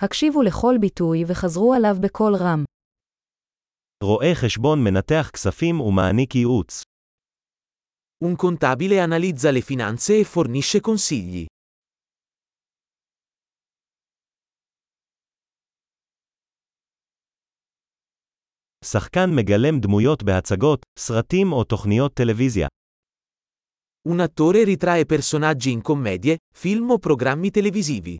הקשיבו לכל ביטוי וחזרו עליו בקול רם. רואה חשבון מנתח כספים ומעניק ייעוץ. Un contabile analizza le finanze e fornisce consigli. שחקן מגלם דמויות בהצגות, סרטים או תוכניות טלוויזיה. Un attore ritrae personaggi in commedie, film o programmi televisivi.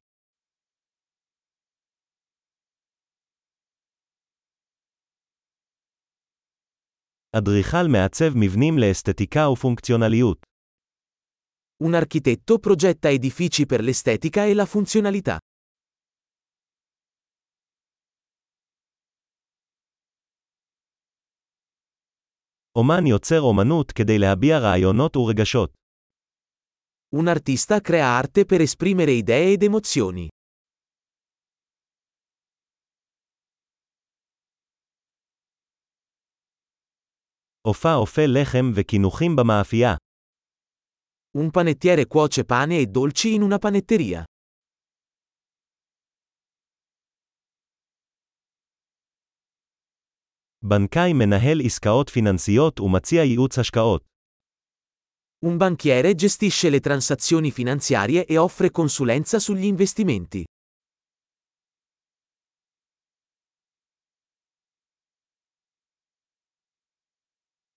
אדריכל מעצב מבנים לאסתטיקה ופונקציונליות. Un architetto progetta edifici per l'estetica e la funzionalità. אומן יוצר אומנות כדי להביע רעיונות ורגשות. Un artista crea arte per esprimere idee ed emozioni. אופה אופה לחם וקינוחים במאפייה. Un panettiere cuoce pane e dolci in una panetteria. בנקאי מנהל עסקאות פיננסיות ומציע ייעוץ השקעות. Un banchiere gestisce le transazioni finanziarie e offre consulenza sugli investimenti.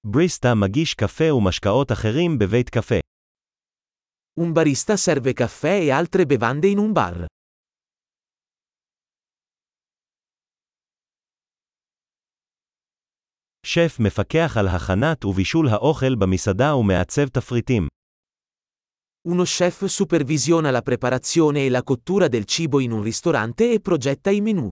בריסטה מגיש קפה ומשקאות אחרים בבית קפה. Un barista serve caffè e altre bevande in un bar. שף מפקח על הכנת ובישול האוכל במסעדה ומעצב תפריטים. Uno chef supervisiona la preparazione e la cottura del cibo in un ristorante e progetta i menù.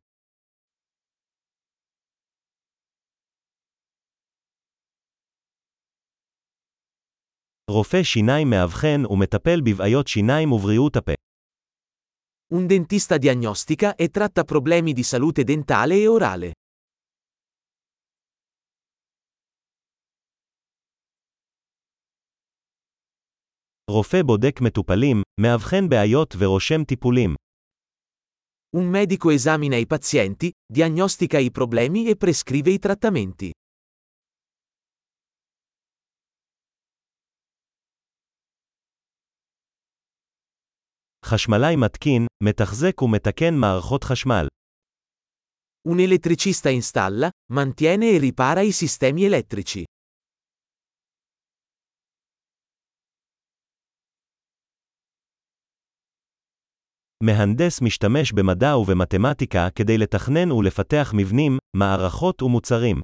רופא שיניים מאבחן ומטפל בבעיות שיניים ובריאות הפה. Un dentista diagnostica e tratta problemi di salute dentale e orale. רופא בודק מטופלים, מאבחן בעיות ורושם טיפולים. Un medico esamina i pazienti, diagnostica i problemi e prescrive i trattamenti. חשמלאי מתקין, מתחזק ומתקן מערכות חשמל. Un elettricista installa, mantiene e ripara i sistemi elettrici. מהנדס משתמש במדע ובמתמטיקה כדי לתכנן ולפתח מבנים, מערכות ומוצרים.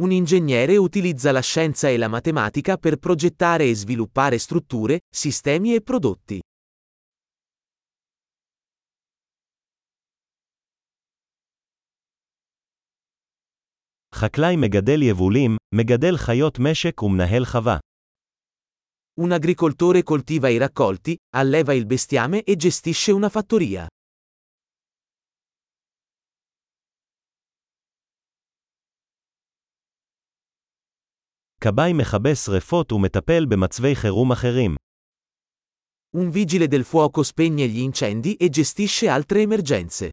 Un ingegnere utilizza la scienza e la matematica per progettare e sviluppare strutture, sistemi e prodotti. חקלאי מגדל יבולים, מגדל חיות משק ומנהל חווה. Un agricoltore coltiva i raccolti, alleva il bestiame e gestisce una fattoria. כבאי מכבה שרפות ומטפל במצבי חירום אחרים. Un vigile del fuoco spegne gli incendi e gestisce altre emergenze.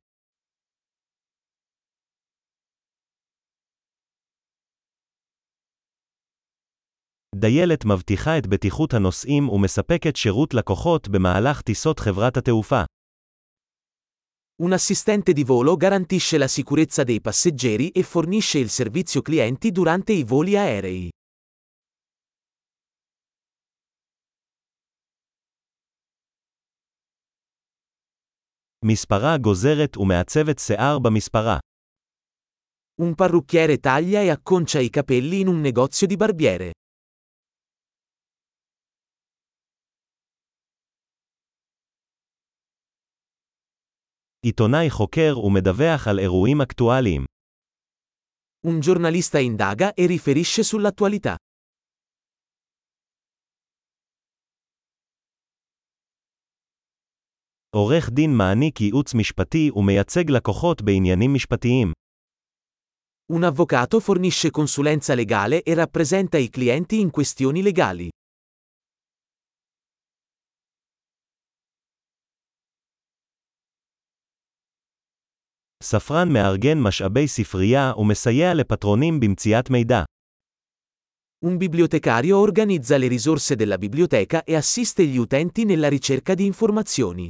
דיילת מבטיחה את בטיחות הנוסעים ומספקת שירות לקוחות במהלך טיסות חברת התעופה. Un assistente di volo garantisce la sicurezza dei passeggeri e fornisce il servizio clienti durante i voli aerei. מספרה גוזרת ומעצבת שיער במספרה. Un parrucchiere taglia e acconcia i capelli in un negozio di barbiere. עיתונאי חוקר ומדווח על אירועים אקטואליים. Un giornalista indaga e riferisce sull'attualità. עורך דין מעניק ייעוץ משפטי ומייצג לקוחות בעניינים משפטיים. Un avvocato fornisce consulenza legale e rappresenta i clienti in questioni legali. ספרן מארגן משאבי ספרייה ומסייע לפטרונים במציאת מידע. Un bibliotecario organizza le risorse della biblioteca e assiste gli utenti nella ricerca di informazioni.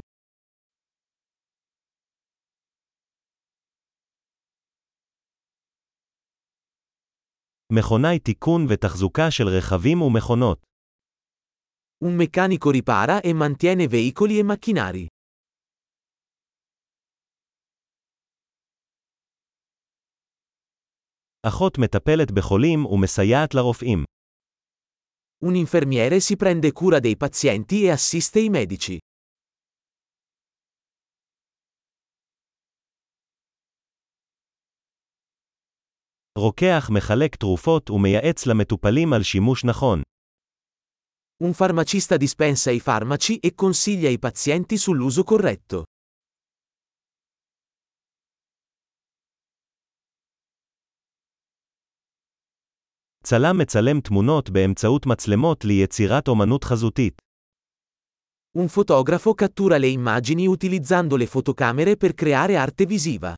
מכונאי תיקון ותחזוקה של רכבים ומכונות. Un meccanico ripara e mantiene veicoli e macchinari. אחות מטפלת בחולים ומסייעת לרופאים. Un infermiere si prende cura dei pazienti e assiste i medici. רוקח מחלק תרופות ומייעץ למטופלים על שימוש נכון. Un farmacista dispensa i farmaci e consiglia ai pazienti sull'uso corretto. צלם מצלם תמונות באמצעות מצלמות ליצירת אומנות חזותית. Un fotografo cattura le immagini utilizzando le fotocamere per creare arte visiva.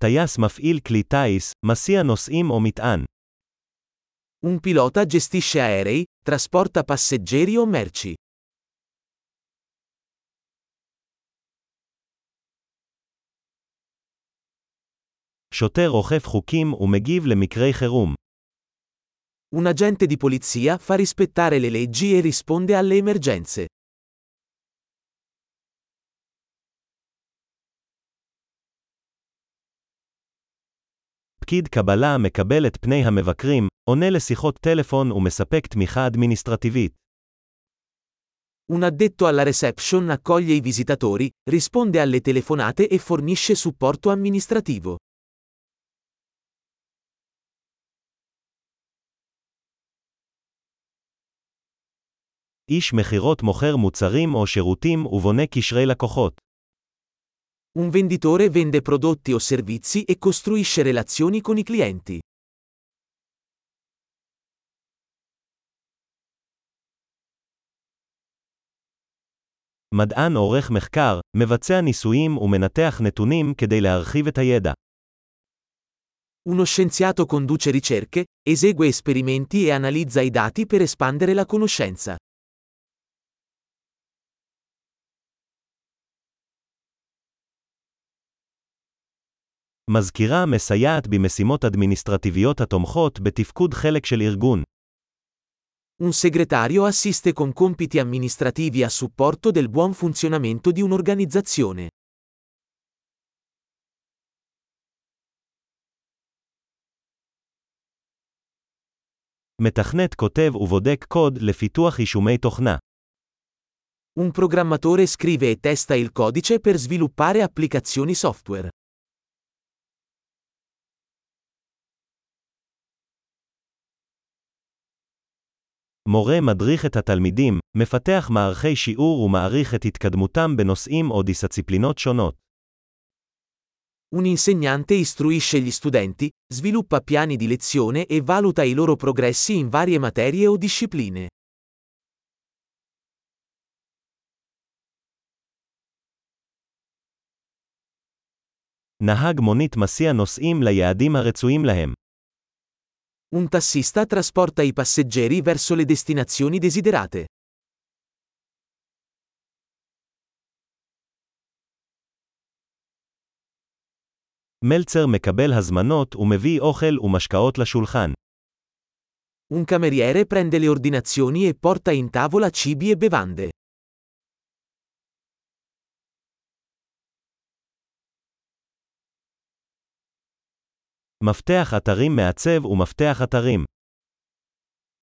טייס מפעיל כלי טיס, מסיע נוסעים או מטען. Un pilota gestisce aerei, trasporta passeggeri o merci. שוטר אוכף חוקים ומגיב למקרי חירום. Un agente di polizia fa rispettare le leggi e risponde alle emergenze. פקיד קבלה מקבל את פני המבקרים, עונה לשיחות טלפון ומספק תמיכה אדמיניסטרטיבית. Un addetto alla reception accoglie i visitatori, risponde alle telefonate e fornisce supporto amministrativo. איש מכירות מוכר מוצרים או שירותים ובונה קשרי לקוחות. Un venditore vende prodotti o servizi e costruisce relazioni con i clienti. מדען עורך מחקר, מבצע ניסויים ומנתח נתונים כדי להרחיב את הידע. Uno scienziato conduce ricerche, esegue esperimenti e analizza i dati per espandere la conoscenza. מזכירה מסייעת במשימות אדמיניסטרטיביות התומכות בתפקוד חלק של ארגון. Un segretario assiste con compiti amministrativi a supporto del buon funzionamento di un'organizzazione. מתכנת כותב ובודק קוד לפיתוח יישומי תוכנה. Un programmatore scrive e testa il codice per sviluppare applicazioni software. מורה מדריך את התלמידים, מפתח מערכי שיעור ומעריך את התקדמותם בנושאים או דיסציפלינות שונות. Un insegnante istruisce gli studenti, sviluppa piani di lezione e valuta i loro progressi in varie materie o discipline. נהג מונית מסיע נוסעים ליעדים הרצויים להם. Un tassista trasporta i passeggeri verso le destinazioni desiderate. מלצר מקבל הזמנות ומביא אוכל ומשקאות לשולחן. Un cameriere prende le ordinazioni e porta in tavola cibi e bevande. מפתח אתרים מעצב ומפתח אתרים.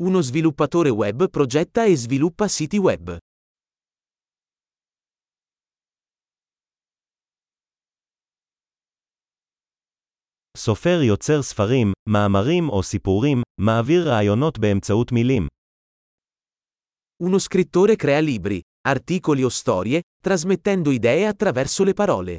Uno sviluppatore web progetta e sviluppa siti web. סופר יוצר ספרים, מאמרים או סיפורים, מעביר רעיונות באמצעות מילים. Uno scrittore crea libri, articoli o storie, trasmettendo idee attraverso le parole.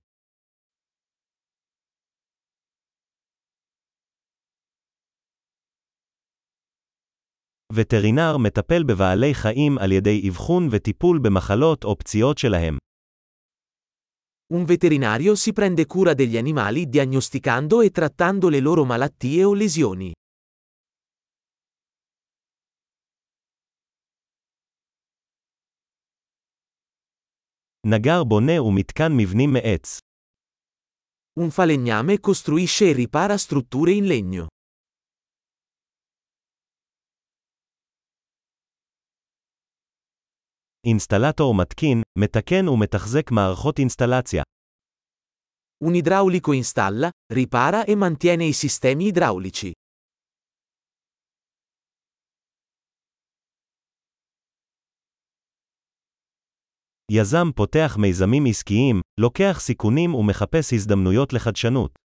וטרינר מטפל בבעלי חיים על ידי אבחון וטיפול במחלות או פציעות שלהם. Un veterinario si prende cura degli animali diagnosticando e trattando le loro malattie o lesioni. נגר בונה ומתקן מבנים מעץ. Un falegname costruisce e ripara strutture in legno. אינסטלטור מתקין, מתקן ומתחזק מערכות אינסטלציה. Un idraulico installa, ripara e mantiene i sistemi idraulici. יזם פותח מיזמים עסקיים, לוקח סיכונים ומחפש הזדמנויות לחדשנות.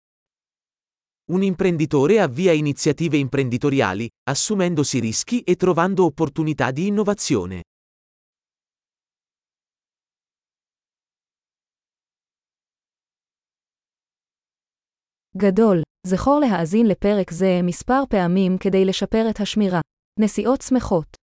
Un imprenditore avvia iniziative imprenditoriali, assumendosi rischi e trovando opportunità di innovazione. גדול, זכור להאזין לפרק זה מספר פעמים כדי לשפר את השמירה. נסיעות שמחות